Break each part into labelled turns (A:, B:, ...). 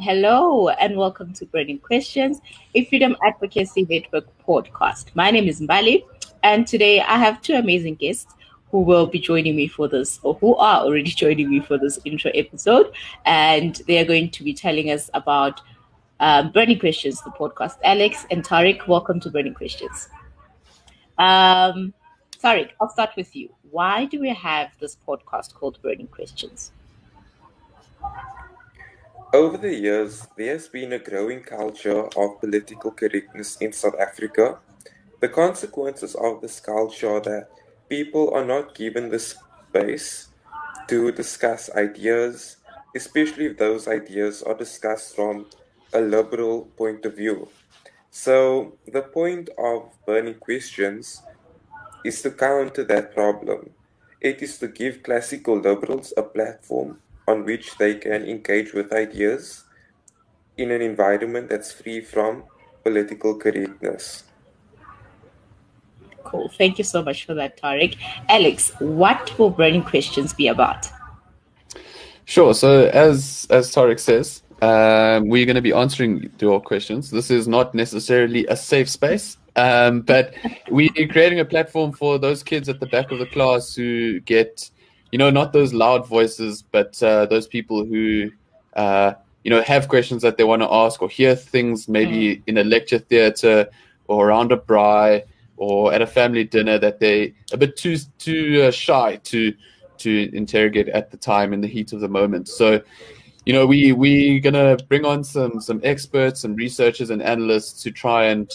A: hello, and welcome to Burning Questions, a Freedom Advocacy Network podcast. My name is Mbali, and today I have two amazing guests who will be joining me for this, or who are already joining me for this intro episode, and they are going to be telling us about um, Burning Questions, the podcast. Alex and Tariq, welcome to Burning Questions. Um, Tariq, I'll start with you. Why do we have this podcast called Burning Questions?
B: Over the years, there has been a growing culture of political correctness in South Africa. The consequences of this culture are that people are not given the space to discuss ideas, especially if those ideas are discussed from a liberal point of view. So, the point of burning questions is to counter that problem. It is to give classical liberals a platform on which they can engage with ideas in an environment that's free from political correctness.
A: Cool. Thank you so much for that, Tariq. Alex, what will Burning Questions be about?
C: Sure. So, as as Tariq says, um, we're going to be answering your questions. This is not necessarily a safe space, um, but we're creating a platform for those kids at the back of the class who get, you know, not those loud voices, but uh, those people who, uh, you know, have questions that they want to ask or hear things maybe mm. in a lecture theatre or around a braai or at a family dinner that they a bit too too uh, shy to to interrogate at the time in the heat of the moment. So you know, we we're gonna bring on some some experts and researchers and analysts to try and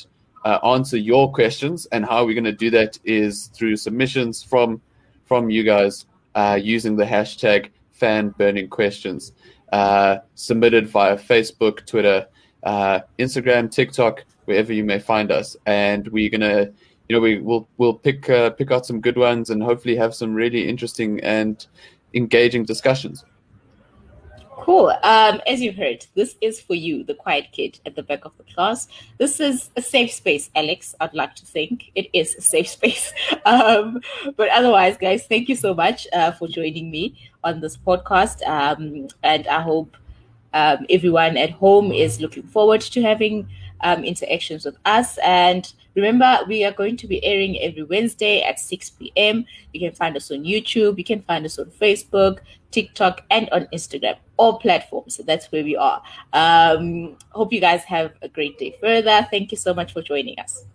C: uh, answer your questions. And how we're gonna do that is through submissions from from you guys uh, using the hashtag fan burning questions uh, submitted via Facebook, Twitter, uh, Instagram, TikTok, wherever you may find us. And we're gonna you know, we will we'll pick uh, pick out some good ones and hopefully have some really interesting and engaging discussions.
A: Cool. Um, as you've heard, this is for you, the quiet kid at the back of the class. This is a safe space, Alex. I'd like to think it is a safe space. Um, but otherwise, guys, thank you so much uh, for joining me on this podcast. Um, and I hope um, everyone at home is looking forward to having um, interactions with us. And remember, we are going to be airing every Wednesday at 6 p.m. You can find us on YouTube, you can find us on Facebook, TikTok, and on Instagram, all platforms. So that's where we are. Um, hope you guys have a great day further. Thank you so much for joining us.